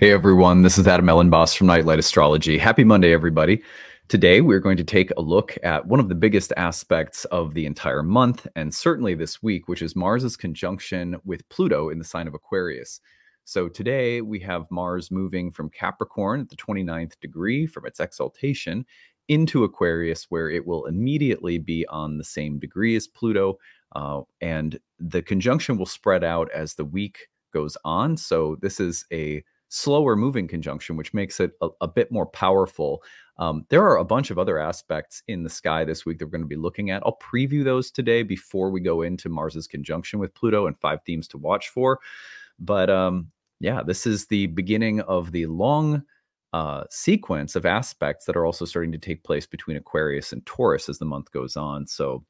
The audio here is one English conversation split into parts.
Hey everyone, this is Adam Elenbaas from Nightlight Astrology. Happy Monday, everybody. Today, we're going to take a look at one of the biggest aspects of the entire month, and certainly this week, which is Mars's conjunction with Pluto in the sign of Aquarius. So today, we have Mars moving from Capricorn at the 29th degree from its exaltation into Aquarius, where it will immediately be on the same degree as Pluto. Uh, and the conjunction will spread out as the week goes on. So this is a slower moving conjunction, which makes it a, a bit more powerful. Um, there are a bunch of other aspects in the sky this week that we're going to be looking at. I'll preview those today before we go into Mars's conjunction with Pluto and five themes to watch for. But um, yeah, this is the beginning of the long uh, sequence of aspects that are also starting to take place between Aquarius and Taurus as the month goes on. So,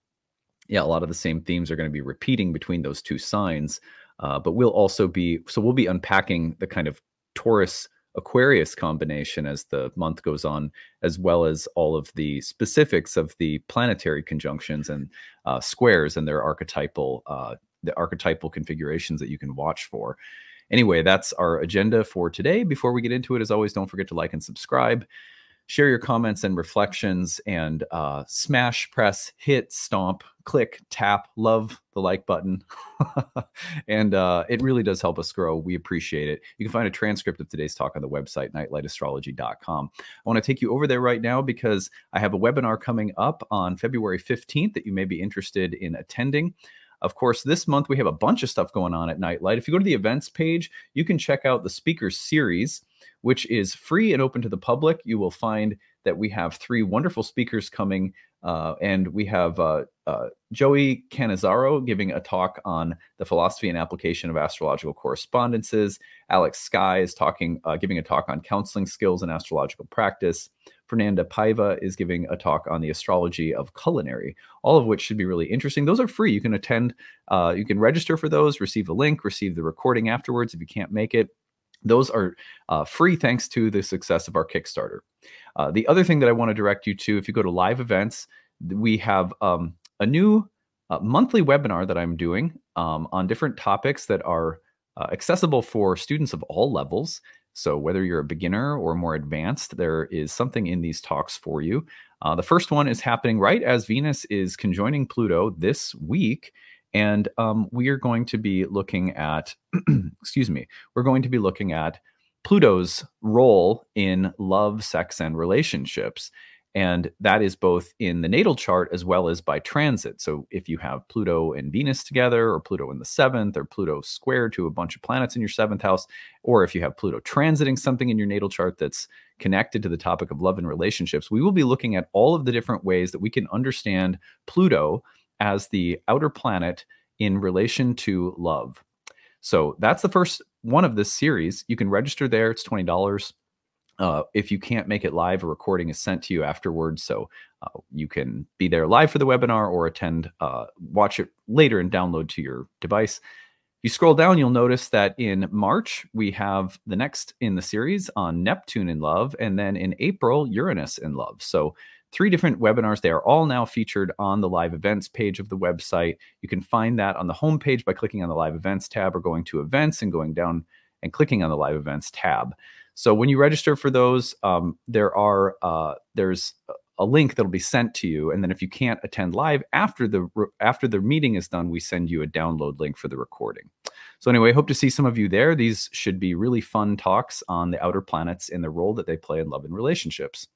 yeah, a lot of the same themes are going to be repeating between those two signs. Uh, but we'll also be so we'll be unpacking the kind of Taurus Aquarius combination as the month goes on, as well as all of the specifics of the planetary conjunctions and uh, squares and their archetypal uh, the archetypal configurations that you can watch for. Anyway, that's our agenda for today. Before we get into it, as always, don't forget to like and subscribe share your comments and reflections and uh, smash, press, hit, stomp, click, tap, love the like button. and uh, it really does help us grow. We appreciate it. You can find a transcript of today's talk on the website, nightlightastrology.com. I want to take you over there right now because I have a webinar coming up on February 15th that you may be interested in attending. Of course, this month we have a bunch of stuff going on at Nightlight. If you go to the events page, you can check out the speakers series which is free and open to the public. You will find that we have three wonderful speakers coming, uh, and we have uh, uh, Joey Canizaro giving a talk on the philosophy and application of astrological correspondences. Alex Sky is talking, uh, giving a talk on counseling skills and astrological practice. Fernanda Paiva is giving a talk on the astrology of culinary, all of which should be really interesting. Those are free. You can attend, uh, you can register for those, receive a link, receive the recording afterwards if you can't make it. Those are uh, free thanks to the success of our Kickstarter. Uh, the other thing that I want to direct you to, if you go to live events, we have um, a new uh, monthly webinar that I'm doing um, on different topics that are uh, accessible for students of all levels. So, whether you're a beginner or more advanced, there is something in these talks for you. Uh, the first one is happening right as Venus is conjoining Pluto this week. And um, we are going to be looking at, excuse me, we're going to be looking at Pluto's role in love, sex, and relationships. And that is both in the natal chart as well as by transit. So if you have Pluto and Venus together, or Pluto in the seventh, or Pluto squared to a bunch of planets in your seventh house, or if you have Pluto transiting something in your natal chart that's connected to the topic of love and relationships, we will be looking at all of the different ways that we can understand Pluto as the outer planet in relation to love. So that's the first one of this series. You can register there, it's $20. Uh, if you can't make it live, a recording is sent to you afterwards. So uh, you can be there live for the webinar or attend, uh, watch it later and download to your device. If you scroll down, you'll notice that in March, we have the next in the series on Neptune in love, and then in April, Uranus in love. So three different webinars. They are all now featured on the live events page of the website. You can find that on the homepage by clicking on the live events tab or going to events and going down and clicking on the live events tab. So when you register for those, um, there are uh, there's a link that'll be sent to you, and then if you can't attend live after the after the meeting is done, we send you a download link for the recording. So anyway, hope to see some of you there. These should be really fun talks on the outer planets and the role that they play in love and relationships.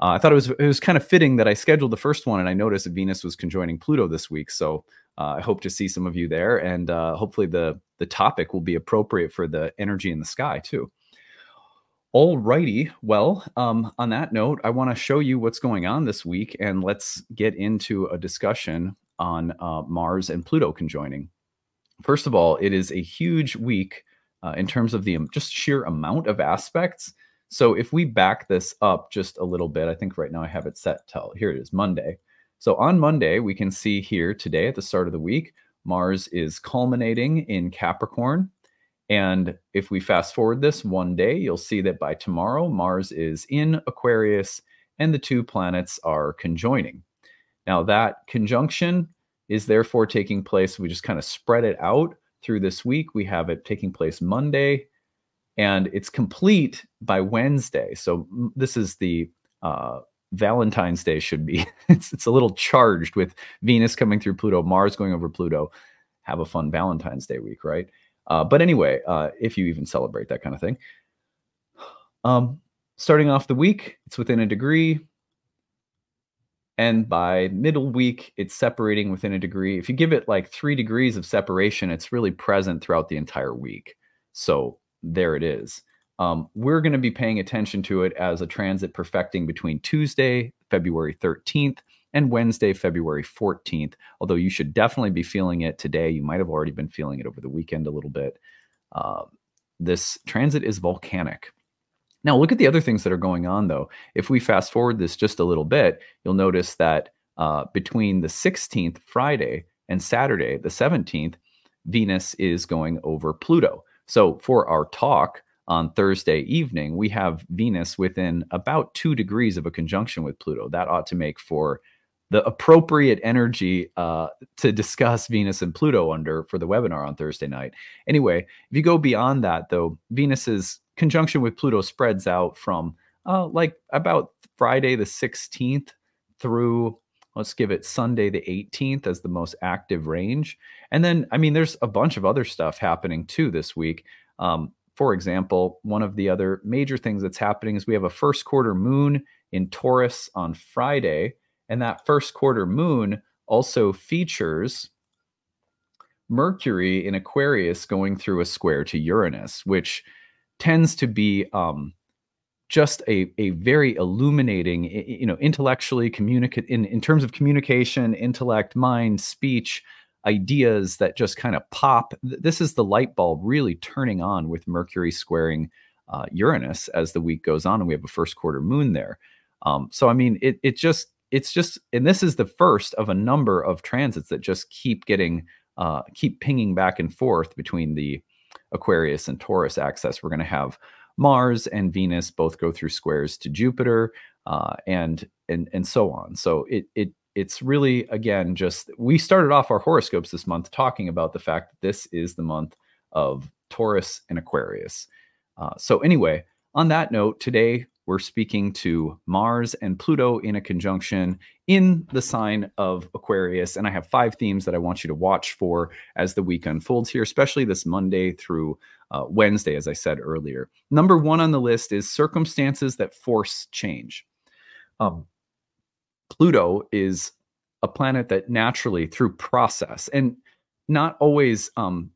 Uh, I thought it was it was kind of fitting that I scheduled the first one, and I noticed that Venus was conjoining Pluto this week. So uh, I hope to see some of you there, and uh, hopefully the the topic will be appropriate for the energy in the sky too. All righty. Well, um, on that note, I want to show you what's going on this week, and let's get into a discussion on uh, Mars and Pluto conjoining. First of all, it is a huge week uh, in terms of the just sheer amount of aspects so if we back this up just a little bit, I think right now I have it set till here it is Monday. So on Monday, we can see here today at the start of the week, Mars is culminating in Capricorn. And if we fast forward this one day, you'll see that by tomorrow, Mars is in Aquarius and the two planets are conjoining. Now, that conjunction is therefore taking place. We just kind of spread it out through this week. We have it taking place Monday, and it's complete by Wednesday. So this is the uh, Valentine's Day should be. it's it's a little charged with Venus coming through Pluto, Mars going over Pluto. Have a fun Valentine's Day week, right? Uh, but anyway, uh, if you even celebrate that kind of thing. Um, starting off the week, it's within a degree. And by middle week, it's separating within a degree. If you give it like three degrees of separation, it's really present throughout the entire week. So there it is. Um, we're going to be paying attention to it as a transit perfecting between Tuesday, February 13th, and Wednesday, February 14th. Although you should definitely be feeling it today. You might have already been feeling it over the weekend a little bit. Uh, this transit is volcanic. Now, look at the other things that are going on, though. If we fast forward this just a little bit, you'll notice that uh, between the 16th, Friday, and Saturday, the 17th, Venus is going over Pluto. So, for our talk on Thursday evening, we have Venus within about two degrees of a conjunction with Pluto. That ought to make for the appropriate energy uh, to discuss Venus and Pluto under for the webinar on Thursday night. Anyway, if you go beyond that, though, Venus's conjunction with Pluto spreads out from uh, like about Friday the 16th through let's give it Sunday the 18th as the most active range. And then, I mean, there's a bunch of other stuff happening too this week. Um, for example, one of the other major things that's happening is we have a first quarter moon in Taurus on Friday. And that first quarter moon also features Mercury in Aquarius going through a square to Uranus, which tends to be um, just a, a very illuminating, you know, intellectually communicate in, in terms of communication, intellect, mind, speech, ideas that just kind of pop. This is the light bulb really turning on with Mercury squaring uh, Uranus as the week goes on, and we have a first quarter moon there. Um, so I mean, it it just it's just, and this is the first of a number of transits that just keep getting uh, keep pinging back and forth between the Aquarius and Taurus axis. We're going to have Mars and Venus both go through squares to Jupiter, uh, and and and so on. So it it it's really again just we started off our horoscopes this month talking about the fact that this is the month of Taurus and Aquarius. Uh, so anyway, on that note, today we're speaking to Mars and Pluto in a conjunction in the sign of Aquarius. And I have five themes that I want you to watch for as the week unfolds here, especially this Monday through uh, Wednesday, as I said earlier. Number one on the list is circumstances that force change. Um, Pluto is a planet that naturally, through process, and not always, um,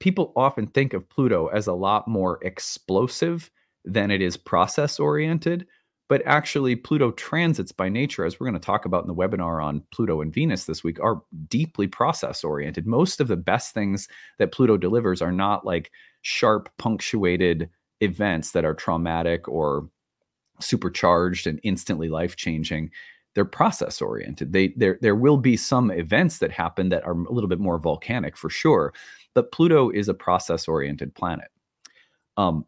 people often think of Pluto as a lot more explosive than it is process oriented. But actually, Pluto transits by nature, as we're going to talk about in the webinar on Pluto and Venus this week, are deeply process oriented. Most of the best things that Pluto delivers are not like sharp, punctuated events that are traumatic or supercharged and instantly life changing. They're process oriented. They there there will be some events that happen that are a little bit more volcanic for sure, but Pluto is a process oriented planet. Um,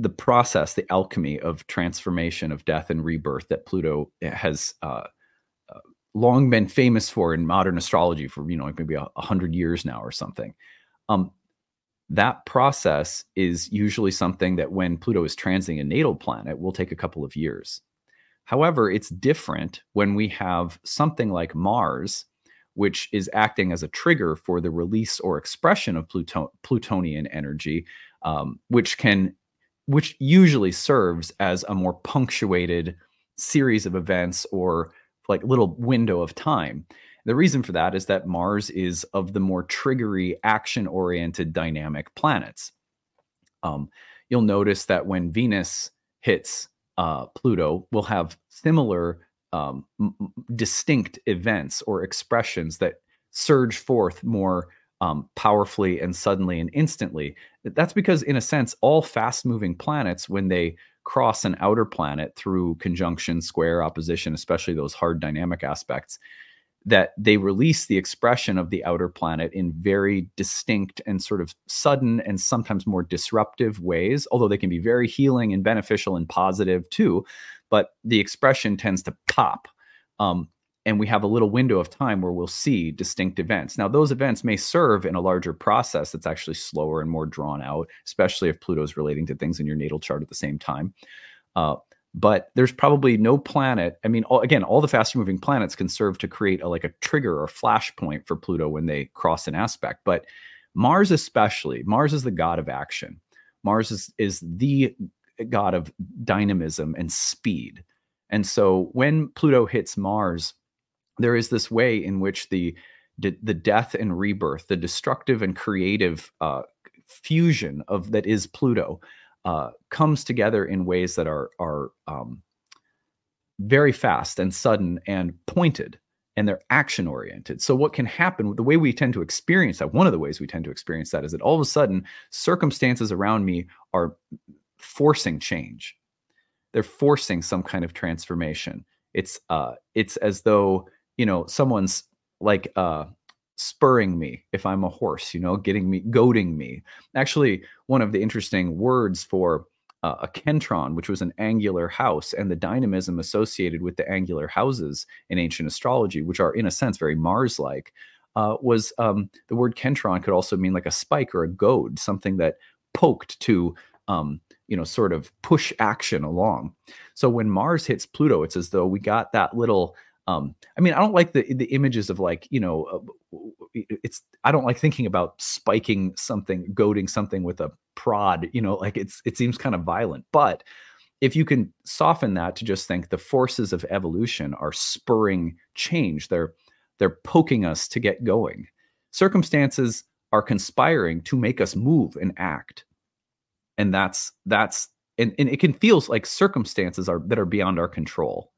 the process, the alchemy of transformation, of death and rebirth that Pluto has uh, uh, long been famous for in modern astrology for you know maybe a, a hundred years now or something. Um, that process is usually something that when Pluto is transiting a natal planet will take a couple of years. However, it's different when we have something like Mars, which is acting as a trigger for the release or expression of Pluto- Plutonian energy, um, which can which usually serves as a more punctuated series of events or like little window of time. The reason for that is that Mars is of the more triggery, action oriented dynamic planets. Um, you'll notice that when Venus hits uh, Pluto, we'll have similar um, m- distinct events or expressions that surge forth more um, powerfully and suddenly and instantly. That's because, in a sense, all fast moving planets, when they cross an outer planet through conjunction, square, opposition, especially those hard dynamic aspects, that they release the expression of the outer planet in very distinct and sort of sudden and sometimes more disruptive ways, although they can be very healing and beneficial and positive too. But the expression tends to pop. Um, and we have a little window of time where we'll see distinct events. Now, those events may serve in a larger process that's actually slower and more drawn out, especially if Pluto's relating to things in your natal chart at the same time. Uh, but there's probably no planet. I mean, all, again, all the faster moving planets can serve to create a, like a trigger or flashpoint for Pluto when they cross an aspect. But Mars, especially, Mars is the god of action. Mars is, is the god of dynamism and speed. And so when Pluto hits Mars, there is this way in which the the death and rebirth, the destructive and creative uh, fusion of that is Pluto, uh, comes together in ways that are are um, very fast and sudden and pointed and they're action oriented. So what can happen the way we tend to experience that one of the ways we tend to experience that is that all of a sudden circumstances around me are forcing change. They're forcing some kind of transformation. It's uh it's as though, you know, someone's like uh spurring me if I'm a horse, you know, getting me, goading me. Actually, one of the interesting words for uh, a kentron, which was an angular house, and the dynamism associated with the angular houses in ancient astrology, which are in a sense very Mars like, uh, was um, the word kentron could also mean like a spike or a goad, something that poked to, um, you know, sort of push action along. So when Mars hits Pluto, it's as though we got that little um, I mean, I don't like the the images of like you know, uh, it's I don't like thinking about spiking something, goading something with a prod. You know, like it's it seems kind of violent. But if you can soften that to just think the forces of evolution are spurring change, they're they're poking us to get going. Circumstances are conspiring to make us move and act, and that's that's and, and it can feel like circumstances are that are beyond our control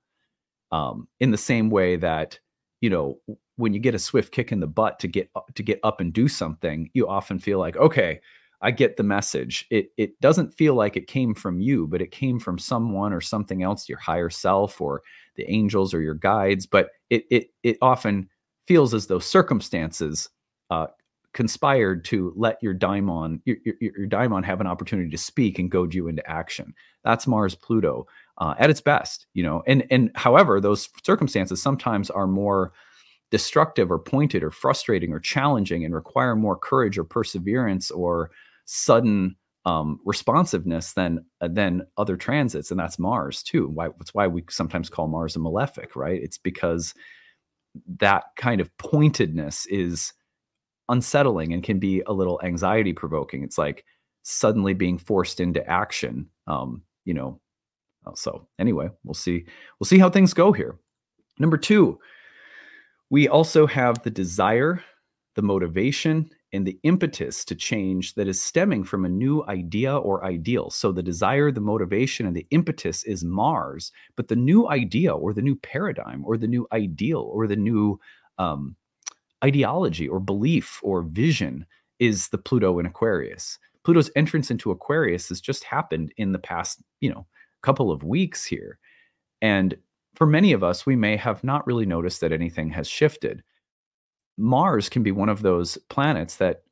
um, in the same way that you know when you get a swift kick in the butt to get to get up and do something you often feel like okay i get the message. It it doesn't feel like it came from you but it came from someone or something else your higher self or the angels or your guides but it it it often feels as though circumstances uh, conspired to let your daimon your, your, your daimon have an opportunity to speak and goad you into action. That's mars pluto uh, at its best, you know. And and however, those circumstances sometimes are more destructive or pointed or frustrating or challenging and require more courage or perseverance or sudden um, responsiveness than uh, than other transits, and that's Mars too. Why that's why we sometimes call Mars a malefic, right? It's because that kind of pointedness is unsettling and can be a little anxiety provoking. It's like suddenly being forced into action. Um, you know, so anyway, we'll see. We'll see how things go here. Number two, we also have the desire, the motivation, and the impetus to change that is stemming from a new idea or ideal. So the desire, the motivation, and the impetus is Mars, but the new idea or the new paradigm or the new ideal or the new um, ideology or belief or vision is the Pluto in Aquarius. Pluto's entrance into Aquarius has just happened in the past, you know, couple of weeks here. And for many of us, we may have not really noticed that anything has shifted. Mars can be one of those planets that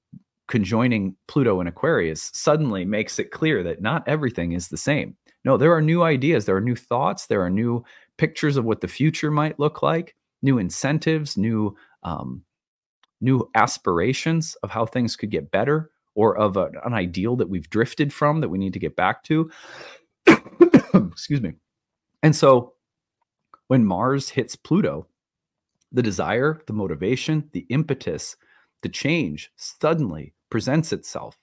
conjoining Pluto and Aquarius suddenly makes it clear that not everything is the same. No, there are new ideas, there are new thoughts, there are new pictures of what the future might look like, new incentives, new um, new aspirations of how things could get better or of a, an ideal that we've drifted from that we need to get back to. excuse me. And so when Mars hits Pluto, the desire, the motivation, the impetus the change suddenly presents itself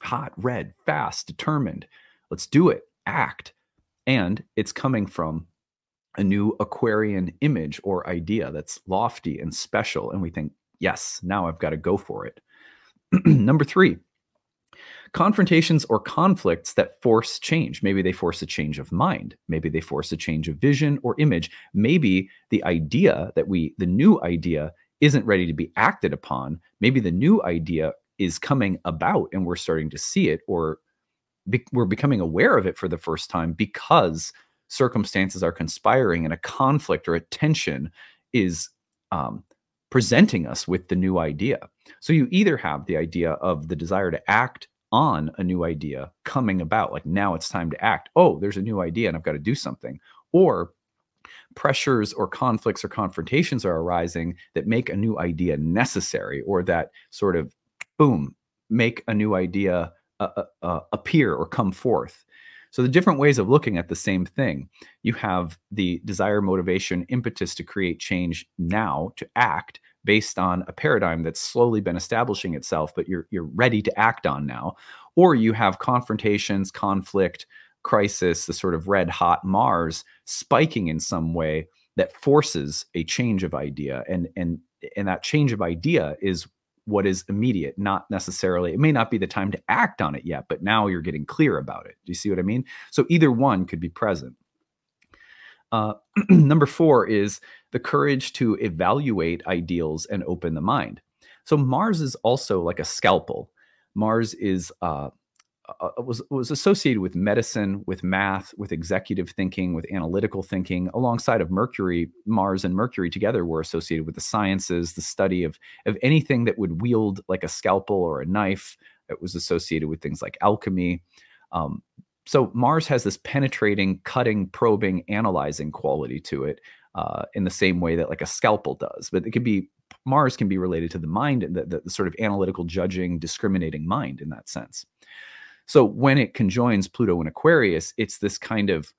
hot, red, fast, determined. Let's do it, act. And it's coming from a new Aquarian image or idea that's lofty and special. And we think, yes, now I've got to go for it. Number three, confrontations or conflicts that force change. Maybe they force a change of mind. Maybe they force a change of vision or image. Maybe the idea that we, the new idea, isn't ready to be acted upon. Maybe the new idea is coming about and we're starting to see it or be, we're becoming aware of it for the first time because circumstances are conspiring and a conflict or a tension is um, presenting us with the new idea. So you either have the idea of the desire to act on a new idea coming about, like now it's time to act. Oh, there's a new idea and I've got to do something. Or pressures or conflicts or confrontations are arising that make a new idea necessary or that sort of boom make a new idea uh, uh, uh, appear or come forth so the different ways of looking at the same thing you have the desire motivation impetus to create change now to act based on a paradigm that's slowly been establishing itself but you're you're ready to act on now or you have confrontations conflict crisis, the sort of red hot Mars spiking in some way that forces a change of idea. And and and that change of idea is what is immediate, not necessarily, it may not be the time to act on it yet, but now you're getting clear about it. Do you see what I mean? So either one could be present. Uh, number four is the courage to evaluate ideals and open the mind. So Mars is also like a scalpel. Mars is uh, uh, uh, was was associated with medicine, with math, with executive thinking, with analytical thinking. Alongside of Mercury, Mars and Mercury together were associated with the sciences, the study of of anything that would wield like a scalpel or a knife. It was associated with things like alchemy. Um, so Mars has this penetrating, cutting, probing, analyzing quality to it, uh, in the same way that like a scalpel does. But it could be Mars can be related to the mind, the, the, sort of analytical, judging, discriminating mind in that sense. So when it conjoins Pluto and Aquarius, it's this kind of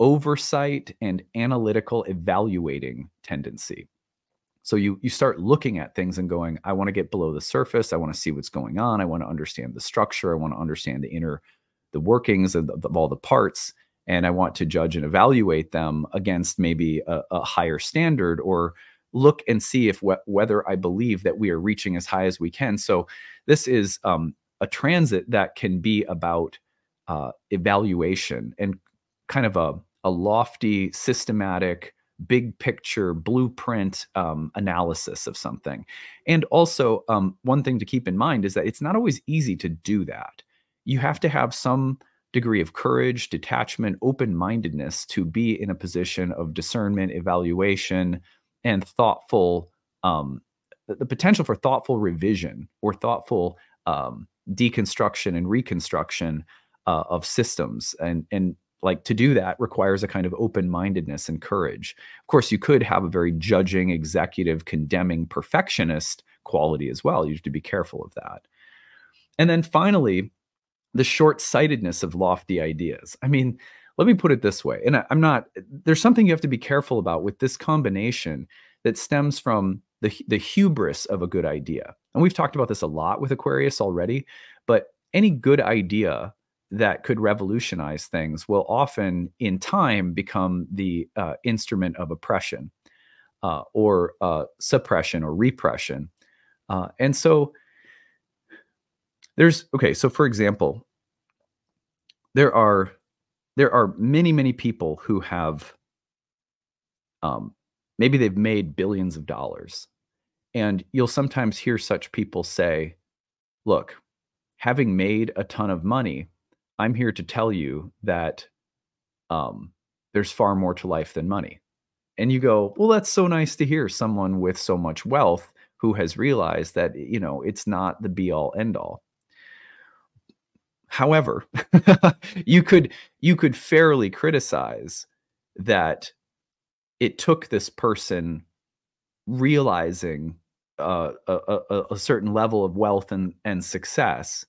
oversight and analytical evaluating tendency. So you you start looking at things and going, I want to get below the surface. I want to see what's going on. I want to understand the structure. I want to understand the inner, the workings of, of all the parts, and I want to judge and evaluate them against maybe a, a higher standard or look and see if wh- whether I believe that we are reaching as high as we can. So this is um, a transit that can be about uh, evaluation and kind of a, a lofty, systematic, big picture blueprint um, analysis of something. And also, um, one thing to keep in mind is that it's not always easy to do that. You have to have some degree of courage, detachment, open mindedness to be in a position of discernment, evaluation, and thoughtful, um, the potential for thoughtful revision or thoughtful um, deconstruction and reconstruction uh, of systems. And and like to do that requires a kind of open-mindedness and courage. Of course you could have a very judging executive condemning perfectionist quality as well. You have to be careful of that. And then finally the short-sightedness of lofty ideas i mean let me put it this way and I, i'm not there's something you have to be careful about with this combination that stems from the, the hubris of a good idea. And we've talked about this a lot with Aquarius already, but any good idea that could revolutionize things will often, in time, become the uh, instrument of oppression uh, or uh, suppression or repression. Uh, and so there's okay. So for example, there are there are many many people who have um, maybe they've made billions of dollars and you'll sometimes hear such people say, look, having made a ton of money, I'm here to tell you that um, there's far more to life than money. And you go, well, that's so nice to hear someone with so much wealth who has realized that, you know, it's not the be all end all. However, you could you could fairly criticize that it took this person realizing uh, a, a, a, certain level of wealth and and success.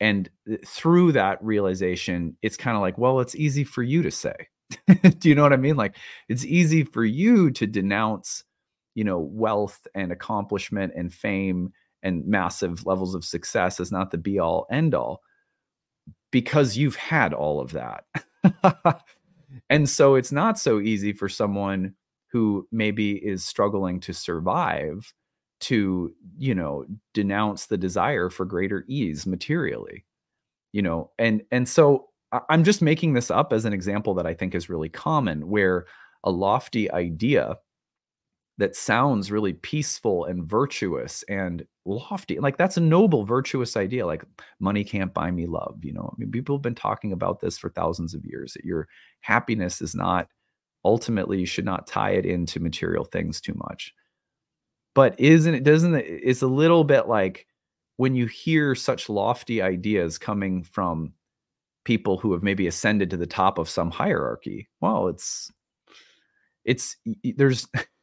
And through that realization it's kind of like well it's easy for you to say. Do you know what i mean? Like it's easy for you to denounce you know wealth and accomplishment and fame and massive levels of success as not the be all end all because you've had all of that. And so it's not so easy for someone who maybe is struggling to survive to you know denounce the desire for greater ease materially you know? And and so i'm just making this up as an example that i think is really common where a lofty idea that sounds really peaceful and virtuous and lofty like that's a noble virtuous idea like money can't buy me love you know? I mean people have been talking about this for thousands of years that your happiness is not ultimately you should not tie it into material things too much. But isn't it doesn't it, it's a little bit like when you hear such lofty ideas coming from people who have maybe ascended to the top of some hierarchy well it's it's there's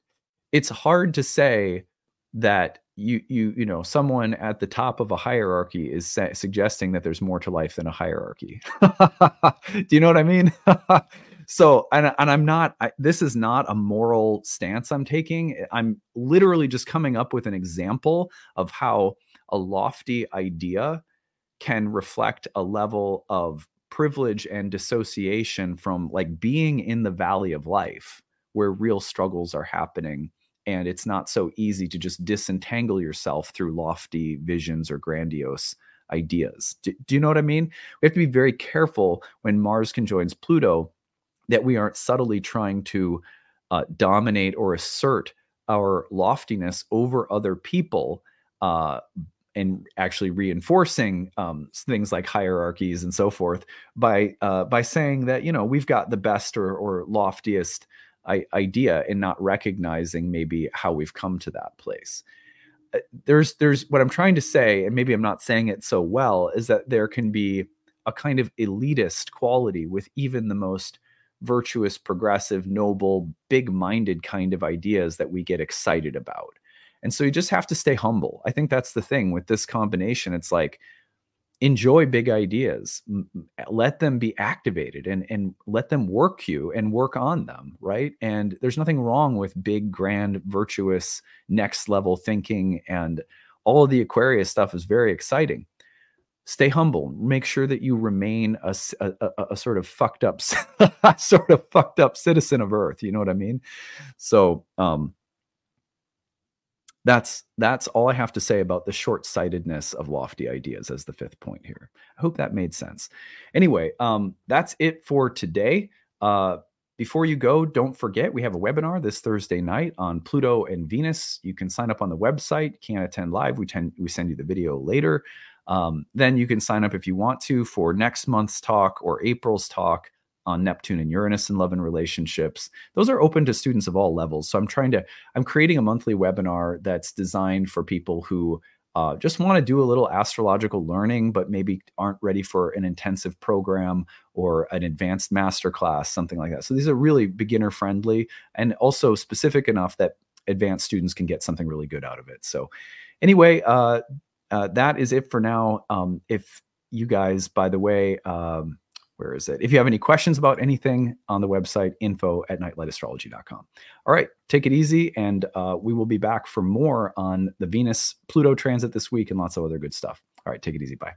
it's hard to say that you you you know someone at the top of a hierarchy is sa- suggesting that there's more to life than a hierarchy. Do you know what i mean? So and, and i'm not I, this is not a moral stance i'm taking. I'm literally just coming up with an example of how a lofty idea can reflect a level of privilege and dissociation from like being in the valley of life where real struggles are happening and it's not so easy to just disentangle yourself through lofty visions or grandiose ideas. Do, do, you know what I mean? We have to be very careful when Mars conjoins Pluto that we aren't subtly trying to uh, dominate or assert our loftiness over other people uh, and actually reinforcing um, things like hierarchies and so forth by uh, by saying that you know we've got the best or, or loftiest idea and not recognizing maybe how we've come to that place. Uh, there's there's what i'm trying to say and maybe i'm not saying it so well is that there can be a kind of elitist quality with even the most virtuous progressive noble big-minded kind of ideas that we get excited about. And so you just have to stay humble. I think that's the thing with this combination. It's like enjoy big ideas let them be activated and and let them work you and work on them right? And there's nothing wrong with big grand virtuous next level thinking and all of the aquarius stuff is very exciting. Stay humble make sure that you remain a, a, a, a sort of fucked up sort of fucked up citizen of earth you know what i mean? So um that's that's all I have to say about the short-sightedness of lofty ideas as the fifth point here. I hope that made sense. Anyway, um, that's it for today. Uh, before you go, don't forget we have a webinar this Thursday night on Pluto and Venus. You can sign up on the website. Can't attend live. We tend we send you the video later. Um, then you can sign up if you want to for next month's talk or April's talk on Neptune and Uranus and love and relationships. Those are open to students of all levels. So I'm trying to, I'm creating a monthly webinar that's designed for people who uh, just want to do a little astrological learning, but maybe aren't ready for an intensive program or an advanced master class, something like that. So these are really beginner friendly and also specific enough that advanced students can get something really good out of it. So anyway, uh, uh, that is it for now. Um, if you guys, by the way, um, where is it? If you have any questions about anything on the website, info at nightlightastrology.com. All right, take it easy. And uh, we will be back for more on the Venus Pluto transit this week and lots of other good stuff. All right, take it easy. Bye.